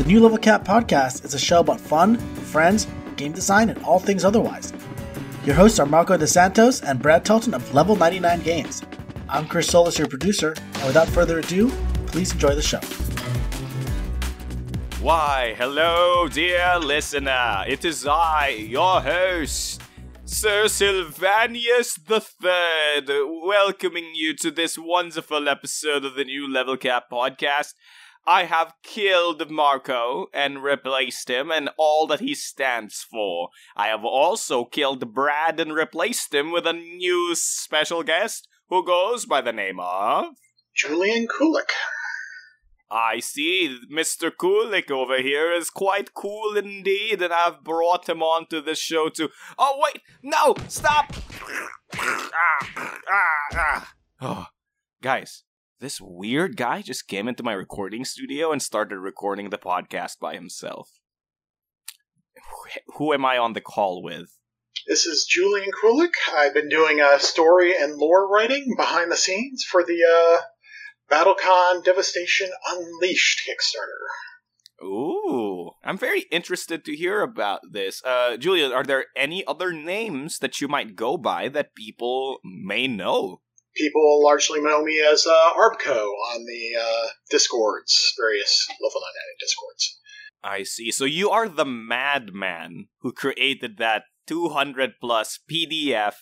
The New Level Cap podcast is a show about fun, friends, game design, and all things otherwise. Your hosts are Marco DeSantos and Brad Talton of Level 99 Games. I'm Chris Solis, your producer, and without further ado, please enjoy the show. Why, hello, dear listener. It is I, your host, Sir Sylvanus the Third, welcoming you to this wonderful episode of the New Level Cap podcast. I have killed Marco and replaced him and all that he stands for. I have also killed Brad and replaced him with a new special guest who goes by the name of. Julian Kulik. I see Mr. Kulik over here is quite cool indeed, and I've brought him onto the show to. Oh, wait! No! Stop! ah, ah, ah. Oh, guys, this weird guy just came into my recording studio and started recording the podcast by himself. Who am I on the call with? This is Julian Kulik. I've been doing a story and lore writing behind the scenes for the uh, BattleCon Devastation Unleashed Kickstarter. Ooh, I'm very interested to hear about this. Uh, Julian, are there any other names that you might go by that people may know? People largely know me as uh, Arbco on the uh, Discords, various level 99 Discords. I see. So you are the madman who created that 200 plus PDF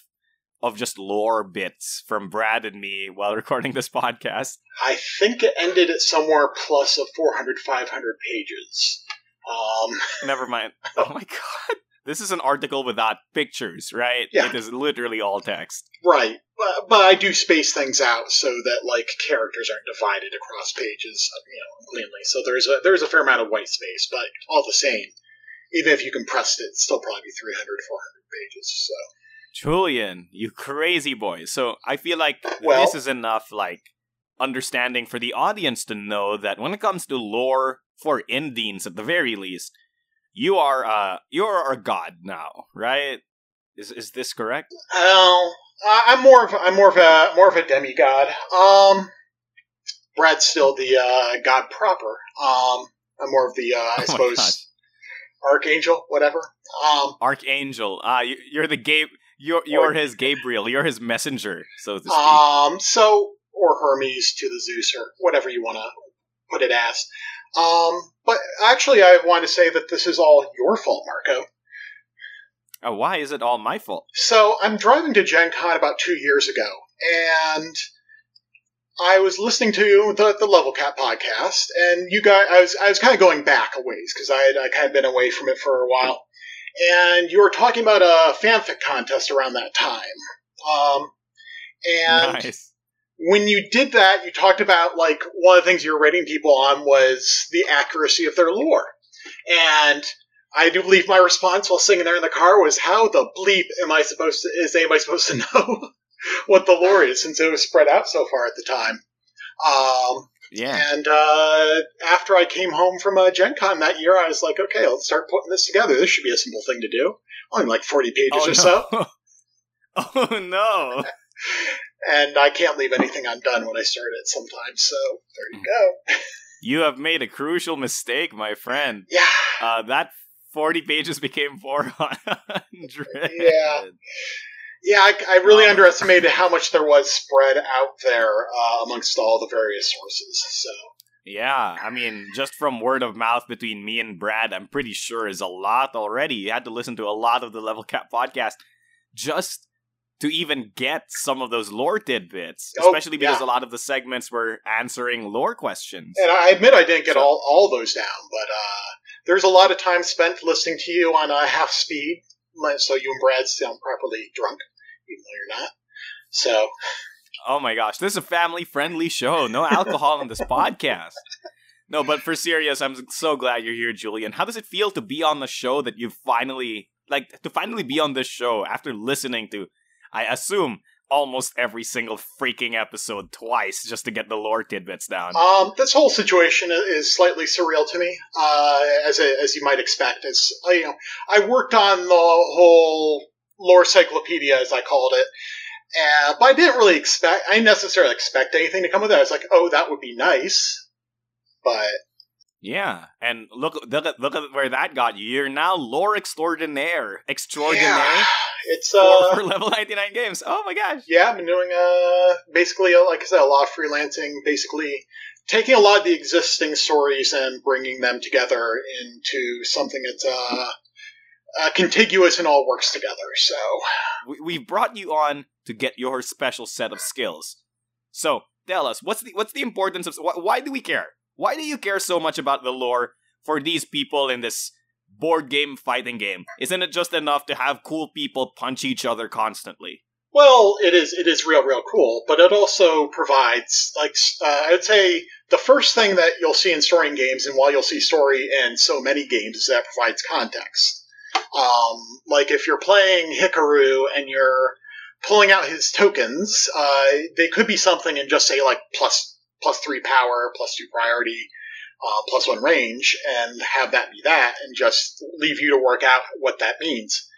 of just lore bits from Brad and me while recording this podcast. I think it ended at somewhere plus of 400, 500 pages. Um, Never mind. Oh my god. This is an article without pictures, right? Yeah. It is literally all text. right, but, but I do space things out so that like characters aren't divided across pages, uh, you know, cleanly. So there's a there's a fair amount of white space, but all the same, even if you compressed it, it'd still probably be 300, 400 pages. So. Julian, you crazy boy. So I feel like Well- this is enough like understanding for the audience to know that when it comes to lore for Indines at the very least, you are uh you're a god now, right? Is is this correct? Oh, I- I'm more of I'm more of a more of a demigod. Um, Brad's still the uh, god proper. Um, I'm more of the uh, I Oh suppose archangel, whatever. Um, Archangel. Ah, you, you're the Gabe you're you're his Gabriel, you're his messenger, so to speak. um, so or Hermes to the Zeus or whatever you want to put it as. Um, but actually, I want to say that this is all your fault, Marco. oh, why is it all my fault? So I'm driving to Gen Con about two years ago, and I was listening to the, the Level Cap podcast, and you guys, I was I was kind of going back a ways because I had I kind of been away from it for a while, and you were talking about a fanfic contest around that time, um, and nice. When you did that, you talked about like one of the things you were rating people on was the accuracy of their lore, and I do believe my response while sitting there in the car was, "How the bleep am I supposed to? Is anybody supposed to know what the lore is since it was spread out so far at the time?" Um, Yeah. and uh, after I came home from uh, Gen Con that year, I was like, "Okay, let's start putting this together. This should be a simple thing to do. Only like forty pages Oh or so." oh no. And I can't leave anything undone when I start it sometimes. So there you go. You have made a crucial mistake, my friend. Yeah. Uh, that 40 pages became 400. Yeah. Yeah, I, I really Um, underestimated how much there was spread out there uh, amongst all the various sources. So, Yeah, I mean, just from word of mouth between me and Brad, I'm pretty sure is a lot already. You had to listen to a lot of the Level Cap podcast just to even get some of those lore tidbits, Oh, especially because a lot of the segments were answering lore questions. and I admit I didn't get So- all, all those down, but uh, there's a lot of time spent listening to you on uh, half speed, so you and Brad sound properly drunk, even though you're not. So, Oh my gosh, this is a family friendly show. No alcohol on this podcast. No, but for serious, I'm so glad you're here, Julian. How does it feel to be on the show that you finally like to finally be on this show after listening to I assume almost every single freaking episode twice just to get the lore tidbits down. um, this whole situation is slightly surreal to me, uh, as a, as you might expect. Uh, you know I worked on the whole lore cyclopedia, as I called it, uh, but I didn't really expect. I didn't necessarily expect anything to come with it. I was like, oh, that would be nice, but Yeah, and look, look at look at where that got you. You're now lore extraordinaire, extraordinaire Yeah, it's uh, for level 99 games. Oh my gosh! yeah, I've been doing uh basically uh, like I said, a lot of freelancing, basically taking a lot of the existing stories and bringing them together into something that's uh, uh contiguous and all works together. So We, we've brought you on to get your special set of skills. So tell us, what's the what's the importance of wh- why do we care? Why do you care so much about the lore for these people in this board game fighting game? Isn't it just enough to have cool people punch each other constantly? Well, it is it is real real cool, but it also provides like uh, I would say the first thing that you'll see in story games, and why you'll see story in so many games, is that provides context. Um, like if you're playing Hikaru and you're pulling out his tokens, uh, they could be something and just say like plus plus three power, plus two priority, uh, plus one range, and have that be that, and just leave you to work out what that means.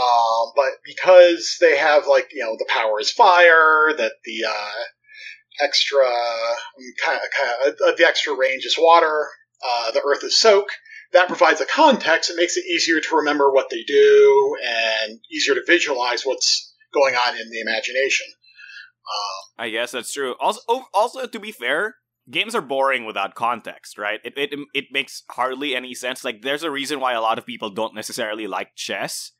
Um, but because they have like you know the power is fire, that the uh, extra kind of, kind of the extra range is water, uh, the earth is soak. That provides a context. It makes it easier to remember what they do and easier to visualize what's going on in the imagination. Um, I guess that's true. Also, oh, also to be fair, games are boring without context, right? It, it it makes hardly any sense. Like, there's a reason why a lot of people don't necessarily like chess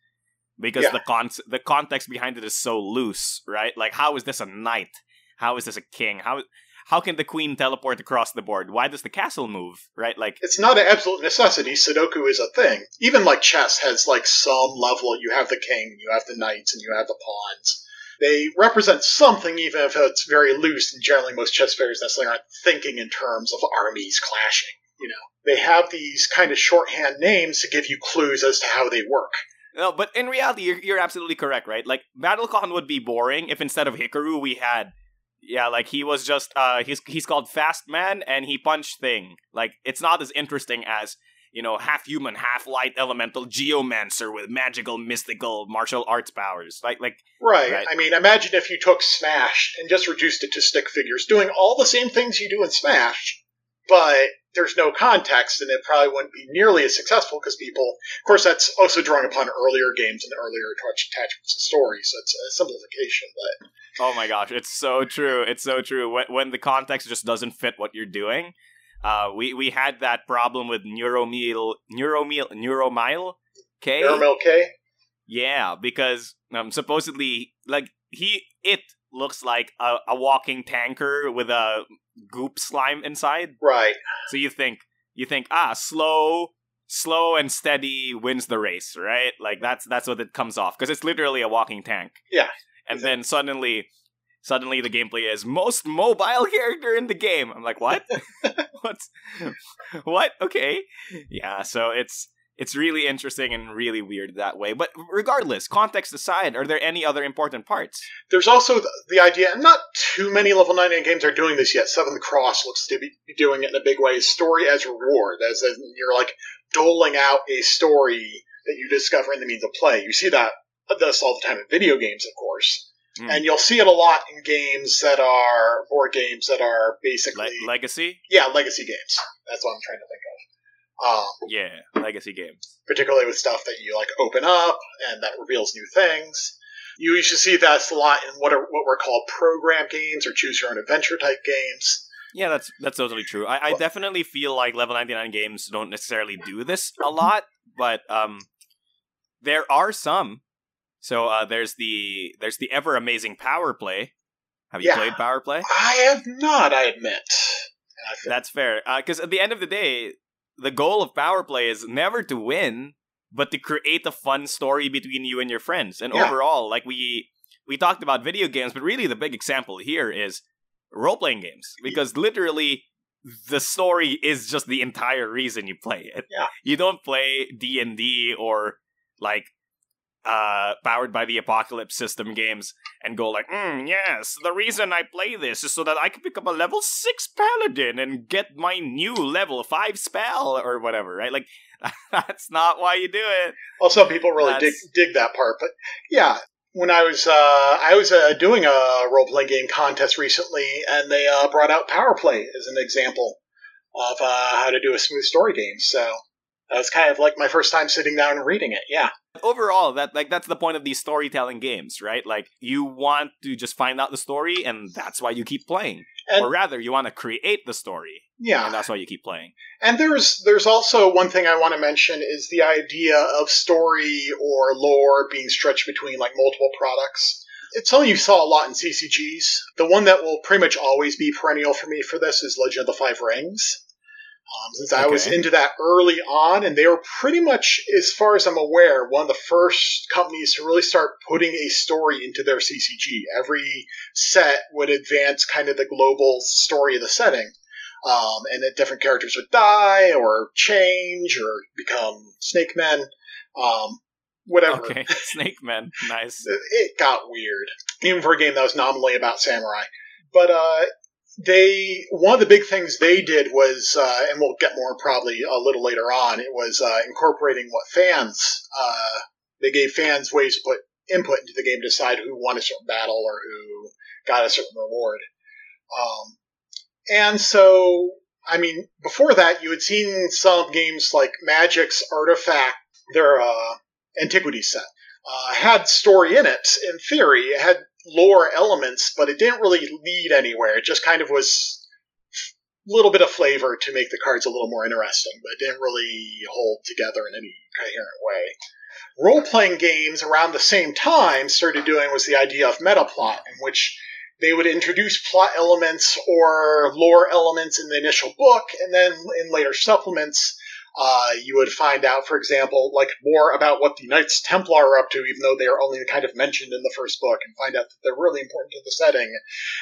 because Yeah. the con the context behind it is so loose, right? Like, how is this a knight? How is this a king? How how can the queen teleport across the board? Why does the castle move? Right? Like, it's not an absolute necessity. Sudoku is a thing. Even like chess has like some level. You have the king, you have the knights, and you have the pawns. They represent something, even if it's very loose. And generally, most chess players necessarily aren't thinking in terms of armies clashing. You know, they have these kind of shorthand names to give you clues as to how they work. No, but in reality, you're, you're absolutely correct, right? Like BattleCon would be boring if instead of Hikaru we had, yeah, like he was just uh he's he's called Fast Man and he punched thing. Like it's not as interesting as you know half human, half light elemental geomancer with magical, mystical martial arts powers. Like like Right. Right. I mean, imagine if you took Smash and just reduced it to stick figures, doing all the same things you do in Smash, but there's no context, and it probably wouldn't be nearly as successful because people, of course, that's also drawing upon earlier games and earlier attach- attachments to stories. So it's a simplification, but oh my gosh, it's so true. It's so true. When when the context just doesn't fit what you're doing. Uh, we we had that problem with Neuromil, Neuromil, Neuromile, K. Caramel K, Yeah, because um, supposedly, like he, it looks like a, a walking tanker with a goop slime inside. right? So you think, you think, ah, slow, slow and steady wins the race, right? Like that's that's what it comes off because it's literally a walking tank. Yeah, and then suddenly, suddenly the gameplay is most mobile character in the game. I'm like, what? What's what? Okay, yeah. So it's it's really interesting and really weird that way. But regardless, context aside, are there any other important parts? There's also the, the idea, and not too many level 99 games are doing this yet. Seventh Cross looks to be doing it in a big way. Story as reward, as in you're like doling out a story that you discover in the means of play. You see that uh, this all the time in video games, of course. Hmm. And you'll see it a lot in games that are board games that are basically Le- legacy? yeah legacy games. That's what I'm trying to think of. Um, Yeah, legacy games. particularly with stuff that you like open up and that reveals new things. You usually see that a lot in what are what were called program games or choose your own adventure type games. Yeah, that's that's totally true. I, I definitely feel like level ninety nine games don't necessarily do this a lot, but um, there are some. So uh, there's the there's the ever amazing power play. Have you Yeah. played power play? I have not, I admit. And I feel- That's fair. Because at the end of the day, the goal of power play is never to win, but to create a fun story between you and your friends. And Yeah. overall, like we we talked about video games, but really the big example here is role playing games because literally the story is just the entire reason you play it. Yeah. You don't play D and D or like uh powered by the apocalypse system games and go like, mm, yes, the reason I play this is so that I can pick up a level six paladin and get my new level five spell or whatever, right? Like that's not why you do it. well, some people really dig That's- dig that part, but yeah. When I was uh, I was uh, doing a role playing game contest recently, and they uh, brought out Power Play as an example. of uh, how to do a smooth story game. So that was kind of like my first time sitting down and reading it. Yeah. But overall, that like that's the point of these storytelling games, right? Like you want to just find out the story, and that's why you keep playing. And- or rather, you want to create the story, Yeah. and that's why you keep playing. And there's there's also one thing I want to mention is the idea of story or lore being stretched between like multiple products. It's something you saw a lot in CCGs. The one that will pretty much always be perennial for me for this is Legend of the Five Rings. Um, since I was into that early on, and they were pretty much, as far as I'm aware, one of the first companies to really start putting a story into their CCG. Every set would advance kind of the global story of the setting um, and that different characters would die or change or become snake men, um, whatever. Okay, Snake men. nice. It- It got weird, even for a game that was nominally about samurai. But uh, they one of the big things they did was, uh, and we'll get more probably a little later on. It was uh, incorporating what fans. Uh, they gave fans ways to put input into the game to decide who won a certain battle or who got a certain reward. Um, and so, I mean, before that, you had seen some games like Magic's Artifact, their uh, antiquity set, uh, had story in it. In theory, it had lore elements, but it didn't really lead anywhere. It just kind of was a little bit of flavor to make the cards a little more interesting, but it didn't really hold together in any coherent way. Role playing games around the same time started doing was the idea of meta plot, in which they would introduce plot elements or lore elements in the initial book, and then in later supplements, uh, you would find out, for example, like more about what the Knights Templar are up to, even though they are only kind of mentioned in the first book, and find out that they're really important to the setting.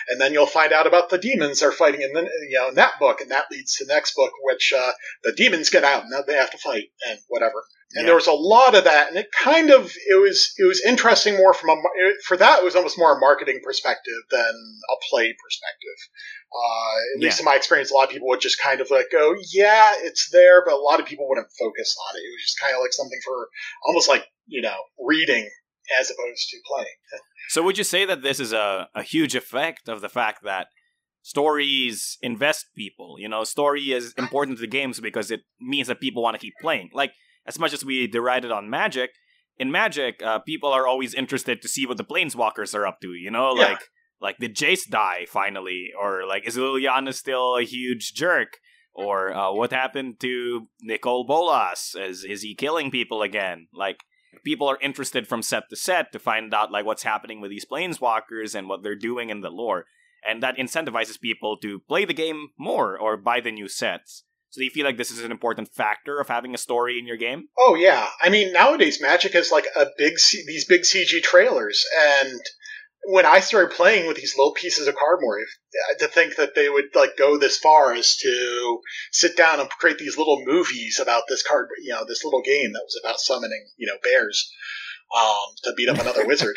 And then you'll find out about the demons they're fighting in, the, you know, in that book, and that leads to the next book, which uh, the demons get out and they have to fight and whatever. And Yeah. there was a lot of that, and it kind of it was it was interesting more from a for that it was almost more a marketing perspective than a play perspective. Uh, at least in my experience, a lot of people would just kind of like go, "Yeah, it's there," but a lot of people wouldn't focus on it. It was just kind of like something for almost like you know reading as opposed to playing. So would you say that this is a, a huge effect of the fact that stories invest people? You know, story is important to the games because it means that people want to keep playing. Like, as much as we derided on Magic, in Magic, uh, people are always interested to see what the Planeswalkers are up to, you know? Yeah. Like, like did Jace die finally? Or, like, is Liliana still a huge jerk? Or uh, what happened to Nicol Bolas? Is, is he killing people again? Like, people are interested from set to set to find out like what's happening with these planeswalkers and what they're doing in the lore and that incentivizes people to play the game more or buy the new sets so do you feel like this is an important factor of having a story in your game? Oh yeah, I mean nowadays Magic has like a big C- these big CG trailers, and when I started playing with these little pieces of cardboard, if- to think that they would like go this far as to sit down and create these little movies about this card, you know, this little game that was about summoning, you know, bears um, to beat up another wizard.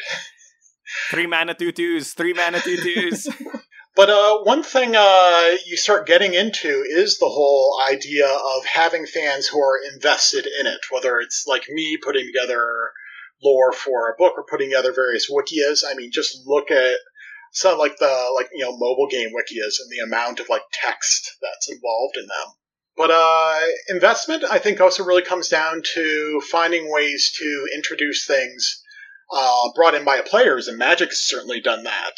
three mana tutus three mana tutus But uh, one thing uh, you start getting into is the whole idea of having fans who are invested in it, whether it's like me putting together lore for a book or putting together various wikias. I mean, just look at some like the like you know mobile game wikias and the amount of like text that's involved in them. But uh, investment, I think, also really comes down to finding ways to introduce things uh, brought in by players, and Magic's certainly done that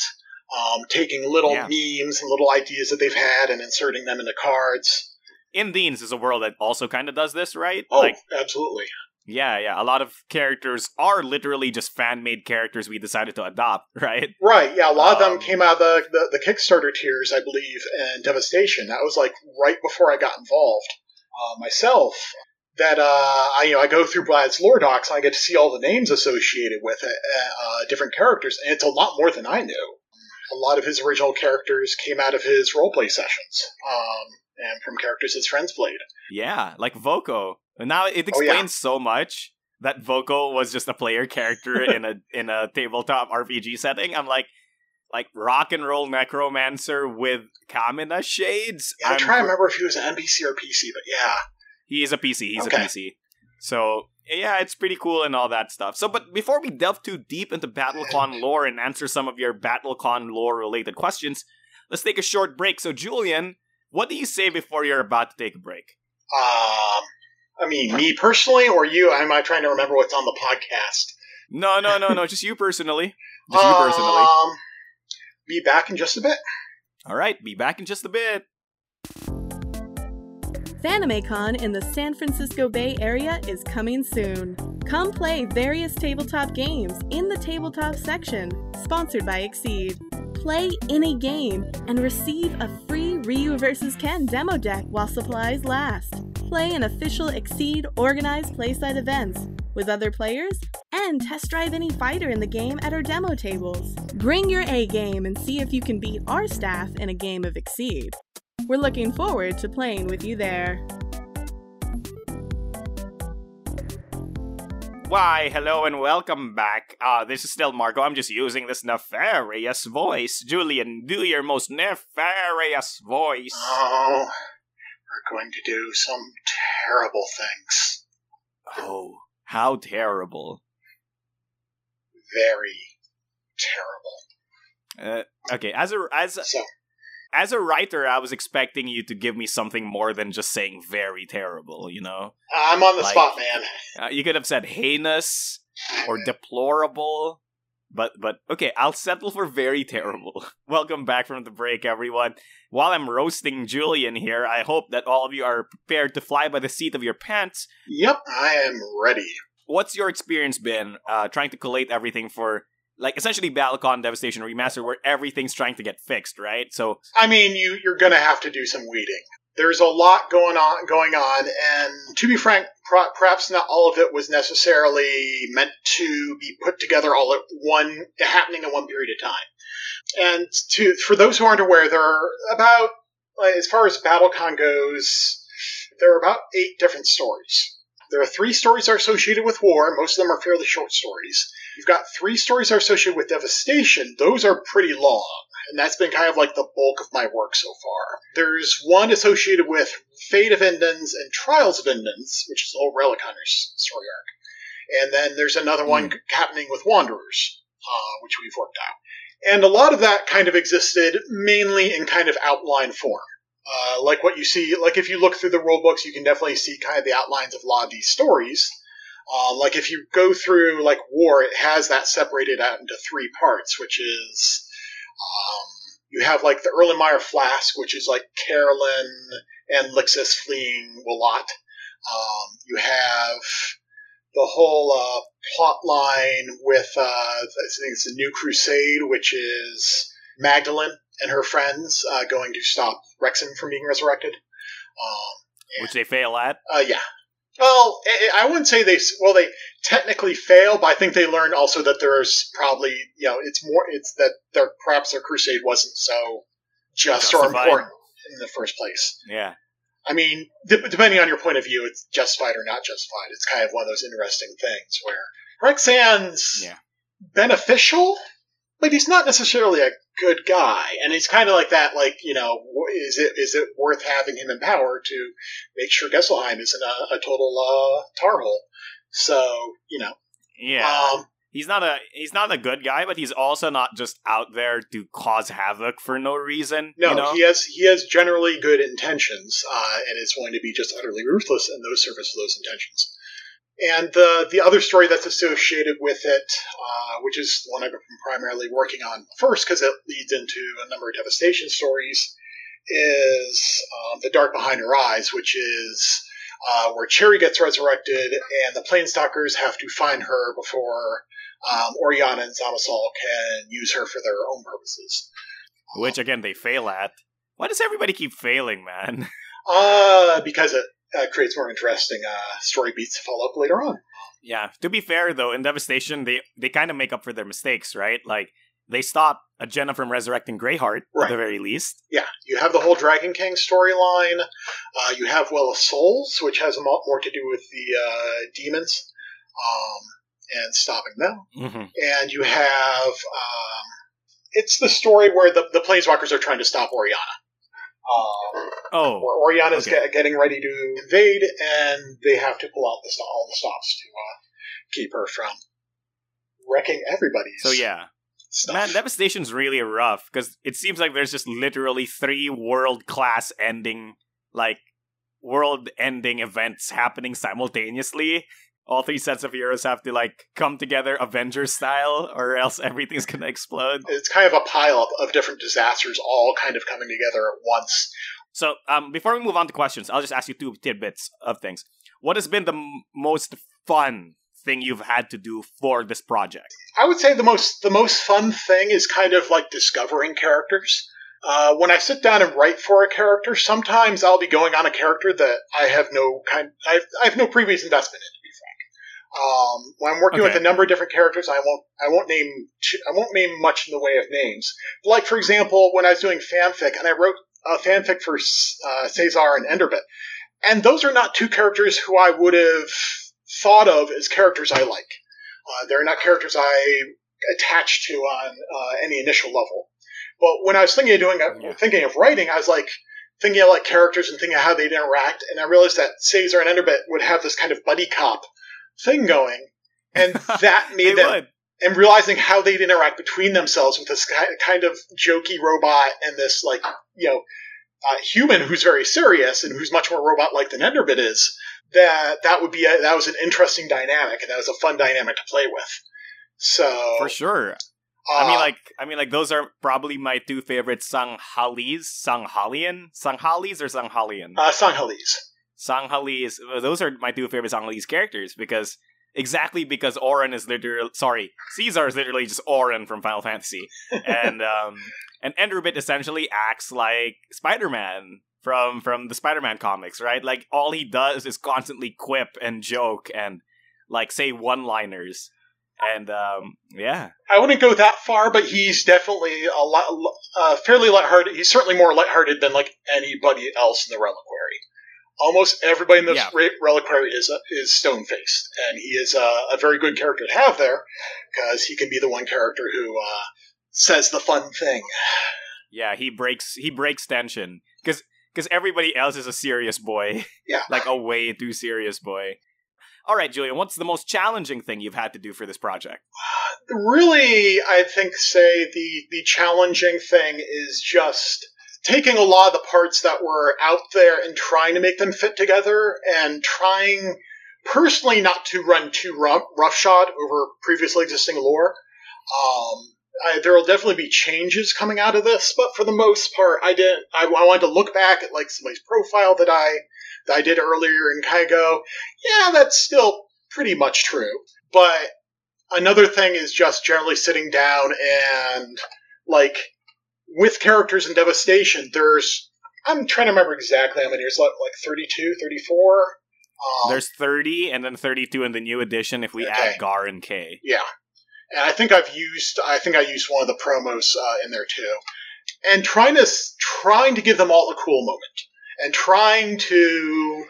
um, taking little Yeah. memes and little ideas that they've had and inserting them into cards. In Indines is a world that also kind of does this right Oh, like absolutely. yeah yeah a lot of characters are literally just fan-made characters we decided to adopt right Right, yeah, a lot of them Um, came out of the, the, the Kickstarter tiers, I believe, and Devastation. That was like right before I got involved uh, myself. That uh, I you know I go through Brad's lore docs and I get to see all the names associated with it, uh, different characters, and it's a lot more than I knew. A lot of his original characters came out of his roleplay sessions, um, and from characters his friends played. Yeah, like Voco. Now it Oh, yeah. explains so much that Voco was just a player character in a in a tabletop RPG setting. I'm like, like rock and roll necromancer with Kamina shades. Yeah, I'm I'm trying to remember if he was an NPC or PC, but yeah. He is a PC. He's Okay. a PC. So yeah, it's pretty cool and all that stuff. So, but before we delve too deep into BattleCon lore and answer some of your BattleCon lore related questions, let's take a short break. So, Julian, What do you say before you're about to take a break? Um, I mean, me personally or you? Am I trying to remember what's on the podcast? No, no, no, no. just you personally. Just you personally. Um, be back in just a bit. All right, be back in just a bit. FanimeCon in the San Francisco Bay Area is coming soon. Come play various tabletop games in the tabletop section, sponsored by Exceed. Play any game and receive a free Ryu vs. Ken demo deck while supplies last. Play in official Exceed organized playside events with other players and test drive any fighter in the game at our demo tables. Bring your A game and see if you can beat our staff in a game of Exceed. We're looking forward to playing with you there. Why, hello and welcome back. Uh, this is still Marco. I'm just using this nefarious voice. Julian, do your most nefarious voice. Oh, we're going to do some terrible things. Oh, how terrible. Very terrible. Uh, okay, as a as So, as a writer, I was expecting you to give me something more than just saying very terrible. You know, I'm on the Like- spot, man. uh, you could have said heinous or deplorable. But but okay, I'll settle for very terrible. Welcome back from the break, everyone. While I'm roasting Julian here, I hope that all of you are prepared to fly by the seat of your pants. Yep, I am ready. What's your experience been uh, trying to collate everything for like essentially Battlecon Devastation Remaster, where everything's trying to get fixed, right? So I mean, you you're to have to do some weeding. There's a lot going on going on, and to be frank, perhaps not all of it was necessarily meant to be put together all at one happening in one period of time. And to for those who aren't aware, there are about as far as BattleCon goes, there are about eight different stories. There are three stories that are associated with war. Most of them are fairly short stories. You've got three stories that are associated with devastation. Those are pretty long and that's been kind of like the bulk of my work so far. There's one associated with Fate of Indines and Trials of Indines, which is the whole Relic Hunters story arc. And then there's another one happening with Wanderers, uh, which we've worked out. And a lot of that kind of existed mainly in kind of outline form. Uh, like what you see, like if you look through the rule books, you can definitely see kind of the outlines of a lot of these stories. Uh, like if you go through like War, it has that separated out into three parts, which is um, you have like the Erlenmeyer Flask, which is like Kehrolyn and Lixus fleeing Willat. Um, you have the whole uh, plot line with uh, I think it's the New Crusade, which is Magdalene and her friends uh, going to stop Rexan from being resurrected. Um, which they fail at. uh, yeah. Well, I wouldn't say they. Well, they technically fail, but I think they learned also that there's probably you know it's more it's that their perhaps their crusade wasn't so just or Justified. important in the first place. Yeah. I mean, de- depending on your point of view, it's justified or not justified. It's kind of one of those interesting things where Rexan's Yeah. beneficial, but he's not necessarily a good guy, and he's kind of like that. Like, you know, is it is it worth having him in power to make sure Gesselheim isn't a, a total uh, tar hole? So, you know, Yeah. um, he's not a he's not a good guy, but he's also not just out there to cause havoc for no reason. no, you know? he has he has generally good intentions, uh, and is going to be just utterly ruthless in those service of those intentions. And the the other story that's associated with it, uh, which is the one I've been primarily working on first because it leads into a number of devastation stories, is um, the dark behind her eyes, which is uh, where Cherry gets resurrected, and the Planestalkers have to find her before um, Oriana and Zaamassal can use her for their own purposes. Which again they fail at. Why does everybody keep failing, man? Uh, because it uh, creates more interesting uh, story beats to follow up later on. yeah. To be fair though, in Devastation they they kind of make up for their mistakes, right? Like they stop Adjenna from resurrecting Greyheart Right. at the very least. Yeah, you have the whole Dragon King storyline. Uh, you have Well of Souls, which has a lot more to do with the uh, demons um, and stopping them. hmm And you have um, it's the story where the, the Planeswalkers are trying to stop Oriana. Um, Oh, Oriana's okay. get, getting ready to invade, and they have to pull out the, all the stops to uh, keep her from wrecking everybody's so yeah. stuff. Man, Devastation's really rough because it seems like there's just literally three world class ending, like world ending events happening simultaneously. All three sets of heroes have to like come together Avengers style, or else everything's gonna explode. it's kind of a pile of different disasters all kind of coming together at once. So, um, before we move on to questions, I'll just ask you two tidbits of things. What has been the m- most fun thing you've had to do for this project? I would say the most the most fun thing is kind of like discovering characters. Uh, when I sit down and write for a character, sometimes I'll be going on a character that I have no kind I've, I have no previous investment in. To be frank, um, when I'm working with a number of different characters, I won't I won't name I won't name much in the way of names. Like for example, when I was doing fanfic and I wrote a fanfic for uh, Cesar and Enderbit, and those are not two characters who I would have thought of as characters I like. Uh, they're not characters I attached to on uh, any initial level. But when I was thinking of doing, Yeah. thinking of writing, I was like thinking of like characters and thinking of how they'd interact, and I realized that Cesar and Enderbit would have this kind of buddy cop thing going, and that made them would. and realizing how they'd interact between themselves with this kind of jokey robot and this like you know uh, human who's very serious and who's much more robot-like than Enderbit is. That that would be a, that was an interesting dynamic and that was a fun dynamic to play with. So For sure. uh, I mean, like, I mean, like, those are probably my two favorite Sanghalis, Sanghalian, Sanghalis or Sanghalian. uh, Sanghalis. Sanghalis. Those are my two favorite Sanghalese characters because exactly because Auron is literally sorry, Cesar is literally just Auron from Final Fantasy, and um, and Enderbit essentially acts like Spider Man from from the Spider Man comics, right? Like all he does is constantly quip and joke and like say one liners. And um, yeah, I wouldn't go that far, but he's definitely a lot, uh, fairly lighthearted. He's certainly more lighthearted than like anybody else in the Reliquary. Almost everybody in this Yeah. re- Reliquary is is stone faced, and he is uh, a very good character to have there because he can be the one character who uh, says the fun thing. yeah, he breaks he breaks tension because because everybody else is a serious boy. Yeah. like a way too serious boy. All right, Julian, what's the most challenging thing you've had to do for this project? really, I think, say the the challenging thing is just taking a lot of the parts that were out there and trying to make them fit together, and trying personally not to run too rough, roughshod over previously existing lore. Um, I, there will definitely be changes coming out of this, but for the most part, I didn't. I, I wanted to look back at like somebody's profile that I that I did earlier and kind of go, yeah, that's still pretty much true, but another thing is just generally sitting down and like with characters in devastation there's i'm trying to remember exactly how many there's like, like 32 34 um, There's 30 and then 32 in the new edition if we Okay. add Gar and K. yeah and i think i've used i think i used one of the promos uh, in there too and trying to trying to give them all a cool moment and trying to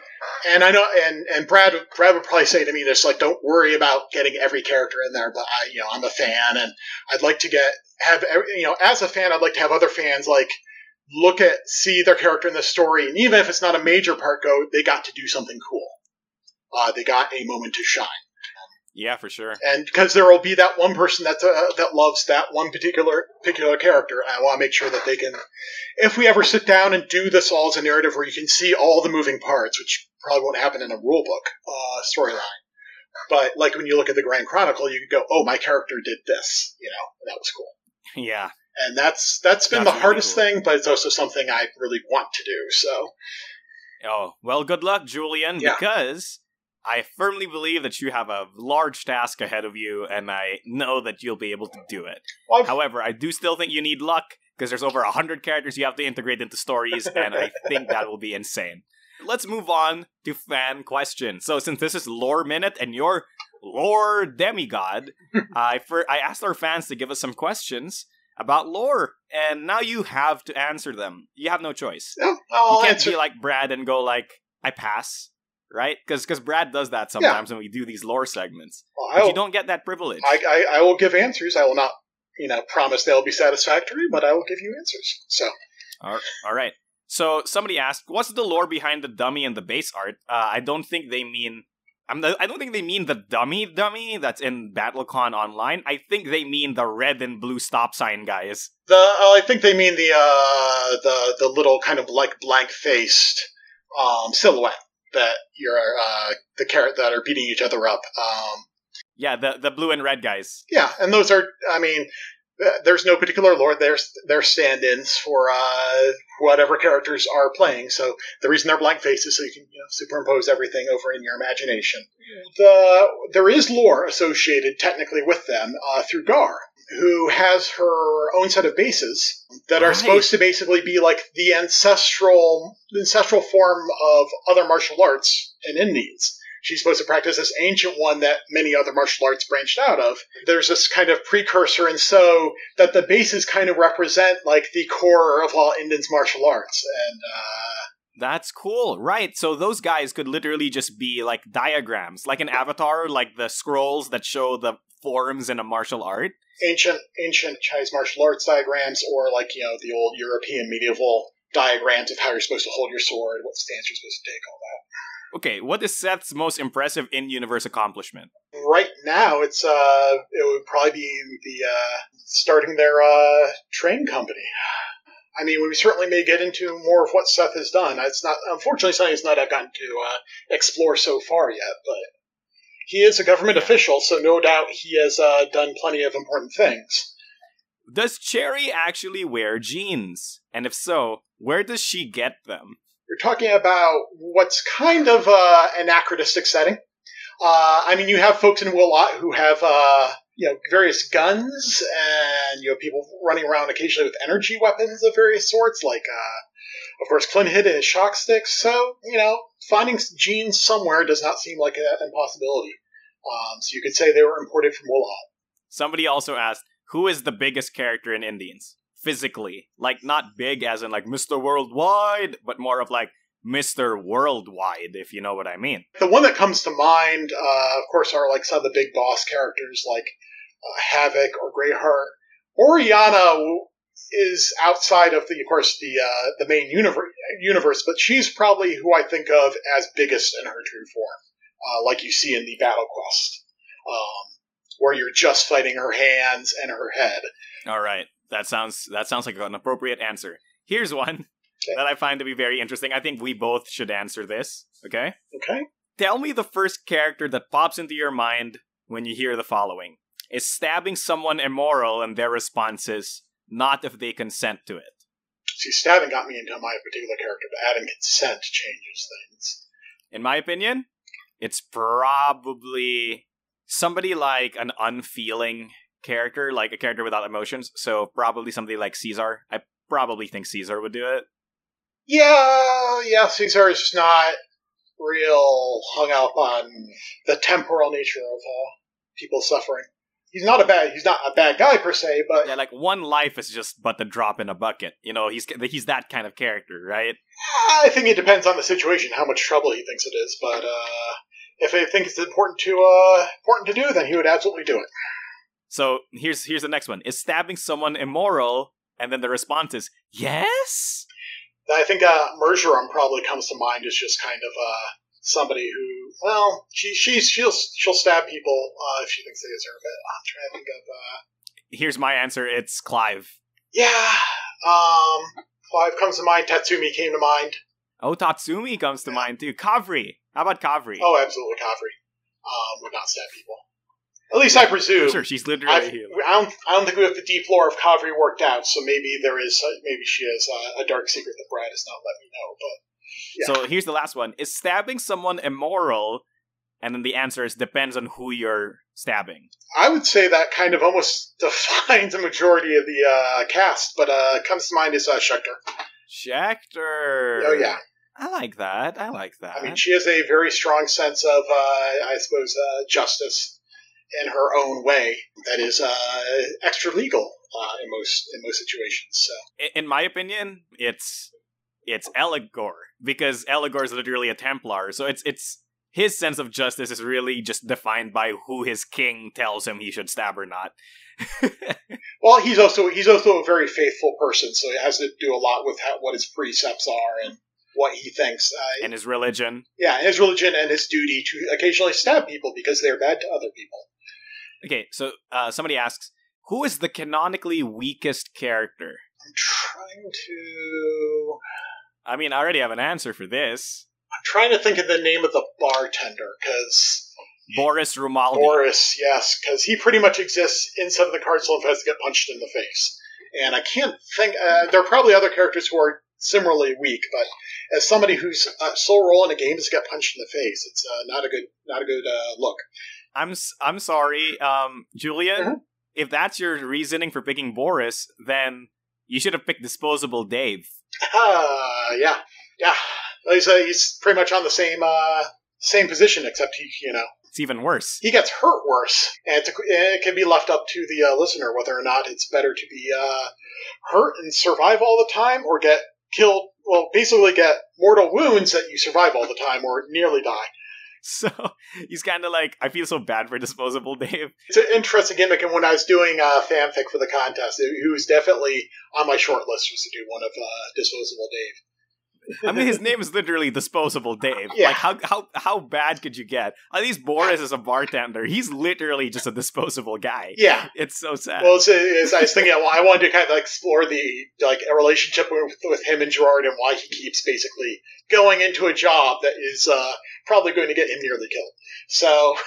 and I know and and Brad Brad would probably say to me this like don't worry about getting every character in there but I you know I'm a fan and I'd like to get have every- you know as a fan I'd like to have other fans like look at see their character in the story and even if it's not a major part go they got to do something cool. Uh, they got a moment to shine Yeah, for sure. and because there will be that one person that uh, that loves that one particular particular character, I want to make sure that they can. If we ever sit down and do this all as a narrative where you can see all the moving parts, which probably won't happen in a rulebook uh, storyline, but like when you look at the Grand Chronicle, you can go, "Oh, my character did this," you know, and that was cool. Yeah. And that's that's been That's the really hardest cool. thing, but it's also something I really want to do. So Oh, well, good luck, Julian, Yeah. because I firmly believe that you have a large task ahead of you, and I know that you'll be able to do it. well, However, I do still think you need luck because there's over 100 characters you have to integrate into stories, and I think that will be insane. Let's move on to fan questions. So, since this is Lore Minute and you're Lore Demigod, I fir- I asked our fans to give us some questions about lore, and now you have to answer them. You have no choice. yeah, You can't answer. be like Brad and go like, "I pass," right? Because Brad does that sometimes when we do these lore segments. well, But I'll- you don't get that privilege. I, I, I will give answers. I will not, you know, promise they'll be satisfactory, but I will give you answers. So. All all right. So somebody asked, "What's the lore behind the dummy and the base art?" Uh, I don't think they mean I'm the, I don't think they mean the dummy dummy that's in BattleCon Online. I think they mean the red and blue stop sign guys. The oh, I think they mean the uh, the the little kind of like blank faced um, silhouette that you're uh, the carrot that are beating each other up. Um, Yeah, the the blue and red guys. yeah, and those are I mean. uh, There's no particular lore. There's they're stand-ins for uh, whatever characters are playing. So the reason they're blank faces so you can you know, superimpose everything over in your imagination. The there is lore associated technically with them uh, through Gar, who has her own set of bases that are supposed to basically be like the ancestral ancestral form of other martial arts in Indines. She's supposed to practice this ancient one that many other martial arts branched out of. There's this kind of precursor, and so that the bases kind of represent like the core of all Indines martial arts. And uh, That's cool. Right. So those guys could literally just be like diagrams, like an avatar, like the scrolls that show the forms in a martial art. ancient ancient Chinese martial arts diagrams, or like you know the old European medieval diagrams of how you're supposed to hold your sword, what stance you're supposed to take, all that. Okay, what is Seth's most impressive in-universe accomplishment? Right now, it's uh, it would probably be the uh, starting their uh, train company. I mean, we certainly may get into more of what Seth has done. It's not, unfortunately, something he's not gotten to uh, explore so far yet. But he is a government official, so no doubt he has uh, done plenty of important things. Does Cherry actually wear jeans? And if so, where does she get them? You're talking about what's kind of uh, anachronistic setting. Uh, I mean, you have folks in Willot who have uh, you know various guns, and you have people running around occasionally with energy weapons of various sorts, like uh, of course Clinhyde his shock sticks. So you know, finding genes somewhere does not seem like an impossibility. Um, so you could say they were imported from Willot. Somebody also asked, who is the biggest character in Indines? Physically. Like, not big as in like Mr. Worldwide, but more of like Mr. Worldwide, if you know what I mean. The one that comes to mind, uh, of course, are like some of the big boss characters like uh, Havoc or Greyheart. Oriana is outside of the, of course, the uh, the main universe, universe, but she's probably who I think of as biggest in her true form, uh, like you see in the Battle Quest, um, where you're just fighting her hands and her head. All right, that sounds that sounds like an appropriate answer. Here's one Okay. that I find to be very interesting. I think we both should answer this. Okay, Okay. tell me the first character that pops into your mind when you hear the following: Is stabbing someone immoral? And their response is not if they consent to it. See, stabbing got me into my particular character, but adding consent changes things. In my opinion, it's probably somebody like an unfeeling character, like a character without emotions. So probably somebody like Cesar. I probably think Cesar would do it. Yeah, yeah, Cesar is just not real hung up on the temporal nature of uh, people suffering. He's not a bad he's not a bad guy per se, but Yeah, like one life is just but the drop in a bucket. You know, he's he's that kind of character, right? I think it depends on the situation, how much trouble he thinks it is. But uh, if I think it's important to uh, important to do, then he would absolutely do it. So here's here's the next one: Is stabbing someone immoral? And then the response is yes. I think uh, Mergerum probably comes to mind as just kind of uh, somebody who, well, she she's she'll she'll stab people uh, if she thinks they deserve it. I'm trying to think of. Uh, Here's my answer: It's Clive. Yeah. Um, Clive comes to mind. Tatsumi came to mind. Oh, Tatsumi comes to mind too. Kavri. How about Kavri? Oh, absolutely, Kavri. Um, would not stab people. At least I presume. sure, she's literally. I've, a. I don't. I don't think we have the deep lore of Kavri worked out. So maybe there is. Uh, maybe she has uh, a dark secret that Brad has not let me know. But So here's the last one: Is stabbing someone immoral? And then the answer is depends on who you're stabbing. I would say that kind of almost defines the majority of the uh, cast. But uh, comes to mind is uh, Shekhtur. Shekhtur. Oh yeah. I like that. I like that. I mean, she has a very strong sense of, uh, I suppose, uh, justice in her own way that is uh, extra legal uh, in most in most situations. So in my opinion, it's it's Eligor because Eligor is literally a Templar. So it's it's his sense of justice is really just defined by who his king tells him he should stab or not. well, he's also he's also a very faithful person, so it has to do a lot with how, what his precepts are and what he thinks. Uh, And his religion. yeah, his religion and his duty to occasionally stab people because they're bad to other people. Okay, so uh, somebody asks, who is the canonically weakest character? I'm trying to. I mean, I already have an answer for this. I'm trying to think of the name of the bartender because Boris Romaldi. Boris, yes, because he pretty much exists inside of the castle and has to get punched in the face. And I can't think. Uh, there are probably other characters who are similarly weak, but as somebody whose uh, sole role in a game is to get punched in the face, it's uh, not a good, not a good uh, look. I'm s- I'm sorry, um, Julian. Mhm. If that's your reasoning for picking Boris, then you should have picked Disposable Dave. Uh, yeah, yeah. He's, uh, he's pretty much on the same uh, same position, except he, you know, It's even worse. he gets hurt worse, and it's a, it can be left up to the uh, listener whether or not it's better to be uh, hurt and survive all the time, or get killed. Well, basically, get mortal wounds that you survive all the time, or nearly die. So he's kind of like, I feel so bad for Disposable Dave. It's an interesting gimmick, and when I was doing uh, fanfic for the contest, he was definitely on my short list was to do one of uh, Disposable Dave. I mean, his name is literally Disposable Dave. Yeah. Like, how how how bad could you get? At least Boris is a bartender. He's literally just a disposable guy. Yeah. It's so sad. Well, it's, it's, I was thinking, I wanted to kind of explore the like a relationship with, with him and Gerard and why he keeps basically going into a job that is uh, probably going to get him nearly killed. So,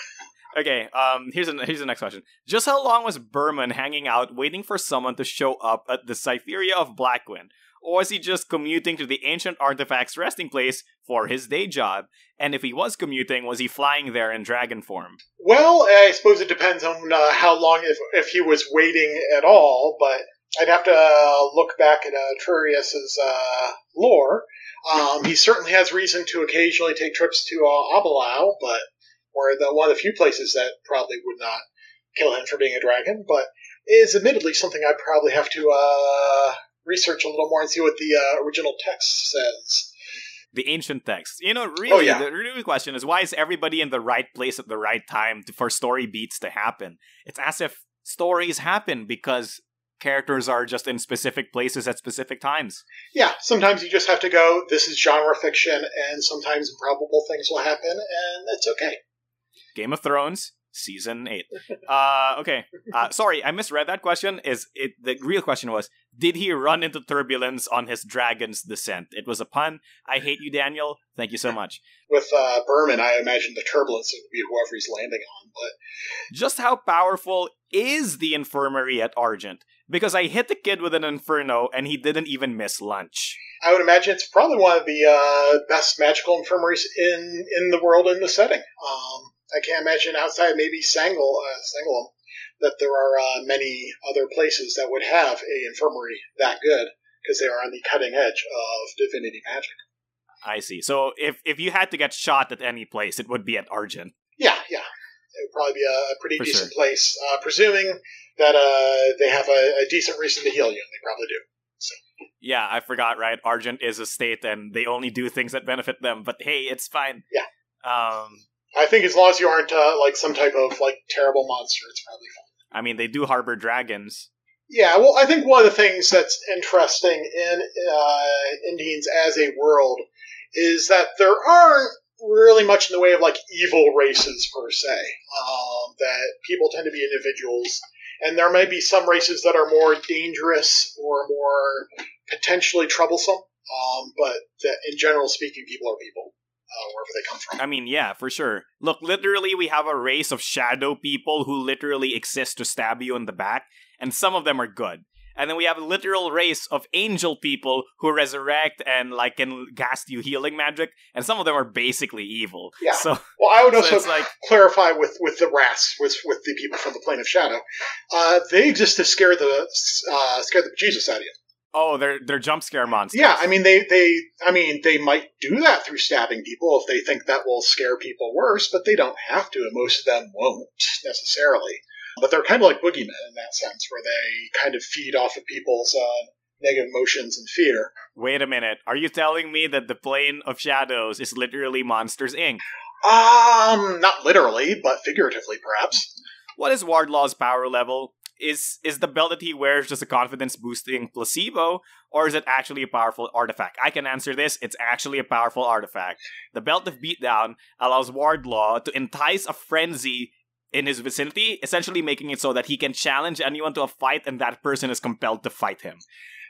Okay, um, here's a, here's the next question. Just how long was Berman hanging out waiting for someone to show up at the Cytheria of Blackwind? Or was he just commuting to the ancient artifacts resting place for his day job? And if he was commuting, was he flying there in dragon form? well, I suppose it depends on uh, how long if if he was waiting at all. But I'd have to uh, look back at uh, Trurius's uh, lore. Um, he certainly has reason to occasionally take trips to uh, Abelau, but or the one of the few places that probably would not kill him for being a dragon, but is admittedly something I'd probably have to uh, research a little more and see what the uh, original text says. The ancient text. You know, really, Oh, yeah. the real question is why is everybody in the right place at the right time to, for story beats to happen? It's as if stories happen because characters are just in specific places at specific times. Yeah, sometimes you just have to go, this is genre fiction, and sometimes improbable things will happen, and it's okay. Game of Thrones season 8. Uh okay. Uh sorry, I misread that question. Is it the real question was did he run into turbulence on his dragon's descent? It was a pun. I hate you Daniel. Thank you so much. With uh, Berman, I imagine the turbulence would be whoever he's landing on, but Just how powerful is the infirmary at Argent? Because I hit the kid with an inferno and he didn't even miss lunch. I would imagine it's probably one of the uh, best magical infirmaries in, in the world in the setting. Um, I can't imagine outside maybe Sangle, uh, Sangalum that there are uh, many other places that would have a infirmary that good because they are on the cutting edge of divinity magic. I see. So if if you had to get shot at any place, it would be at Argent. Yeah, yeah. It would probably be a, pretty For decent place, uh, presuming that uh, they have a, a decent reason to heal you, and they probably do. Yeah, I forgot, right? Argent is a state and they only do things that benefit them, but hey, it's fine. Yeah. Um I think as long as you aren't uh, like some type of like terrible monster, it's probably fine. I mean, they do harbor dragons. Yeah, well, I think one of the things that's interesting in uh, Indines as a world is that there aren't really much in the way of like evil races per se. Um, that people tend to be individuals, and there may be some races that are more dangerous or more potentially troublesome. Um, but that in general speaking, people are people uh, wherever they come from. I mean, yeah, for sure. Look, literally, we have a race of shadow people who literally exist to stab you in the back, and some of them are good. And then we have a literal race of angel people who resurrect and like can cast you healing magic, and some of them are basically evil. Yeah. So, Well, I would also it's like clarify with with the rats, with with the people from the plane of shadow. Uh, they exist to scare the uh, scare the Jesus out of you. Oh, they're they're jump scare monsters. Yeah, I mean they they I mean they might do that through stabbing people if they think that will scare people worse, but they don't have to, and most of them won't necessarily. But they're kind of like boogeymen in that sense, where they kind of feed off of people's uh, negative emotions and fear. Wait a minute. Are you telling me that the plane of shadows is literally Monsters Inc? Um, not literally, but figuratively, perhaps. What is Wardlaw's power level? Is is the belt that he wears just a confidence boosting placebo or is it actually a powerful artifact i can answer this it's actually a powerful artifact the belt of beatdown allows wardlaw to entice a frenzy in his vicinity essentially making it so that he can challenge anyone to a fight and that person is compelled to fight him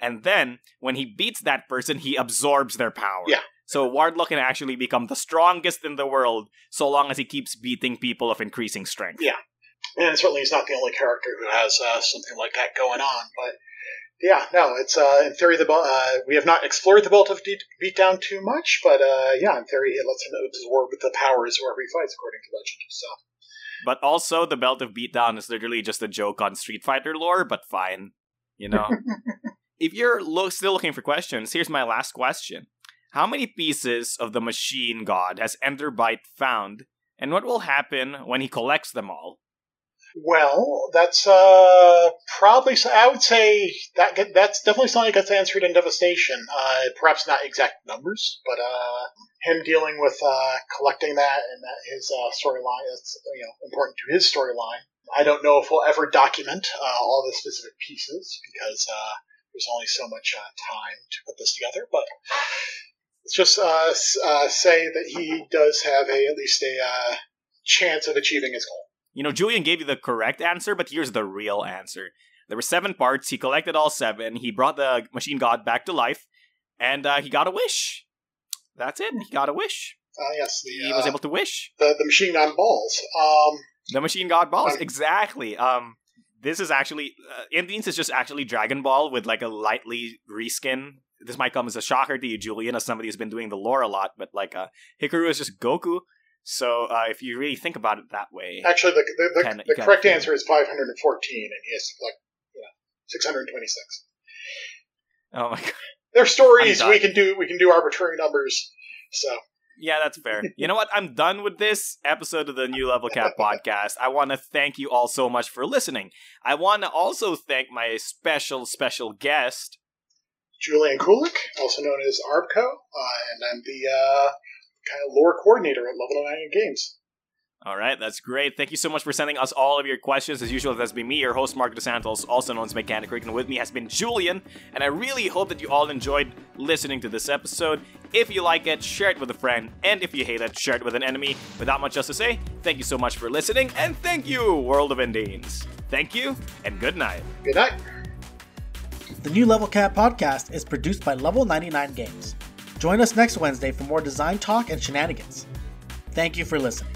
and then when he beats that person he absorbs their power Yeah. so Wardlaw can actually become the strongest in the world so long as he keeps beating people of increasing strength. Yeah. And certainly he's not the only character who has uh, something like that going on. But yeah, no, it's uh, in theory the uh, we have not explored the belt of beat, beatdown too much, but uh, yeah, in theory it lets him absorb the powers wherever he fights, according to legend. So But also, the belt of beatdown is literally just a joke on Street Fighter lore, but fine. You know? if you're lo- still looking for questions, here's my last question How many pieces of the machine god has Enderbite found, and what will happen when he collects them all? Well, that's uh, probably. I would say that that's definitely something that gets answered in Devastation. Uh, perhaps not exact numbers, but uh, him dealing with uh, collecting that and that his uh, storyline is you know important to his storyline. I don't know if we'll ever document uh, all the specific pieces because there's only so much time to put this together. But let's just say that he does have a at least a chance of achieving his goal. You know, Julian gave you the correct answer, but here's the real answer. There were seven parts. He collected all seven. He brought the machine god back to life, and uh, he got a wish. That's it. He got a wish. Uh, yes, the, He was uh, able to wish. the the machine god balls. Um, The machine god balls. Um, exactly. Um, this is actually uh, Indines is just actually Dragon Ball with like a lightly reskin. This might come as a shocker to you, Julian, as somebody who's been doing the lore a lot. But like, uh, Hikaru is just Goku. So uh, if you really think about it that way, actually, the the, the, you the correct answer is 514, and he has like you know 626. oh my god. They're stories. We can do we can do arbitrary numbers. So Yeah, that's fair. You know what? I'm done with this episode of the New Level Cap podcast. I want to thank you all so much for listening. I want to also thank my special, special guest. Julian Kulik, also known as Arbco, uh, and I'm the uh, kind of lore coordinator at Level 9 Games. All right, that's great. Thank you so much for sending us all of your questions. As usual, that's been me, your host, Mark DeSantos, also known as Mechanic Rick, and with me has been Julian. And I really hope that you all enjoyed listening to this episode. If you like it, share it with a friend. And if you hate it, share it with an enemy. Without much else to say, thank you so much for listening, and thank you, World of Indines. Thank you, and good night. Good night. The New Level Cap podcast is produced by Level 99 Games. Join us next Wednesday for more design talk and shenanigans. Thank you for listening.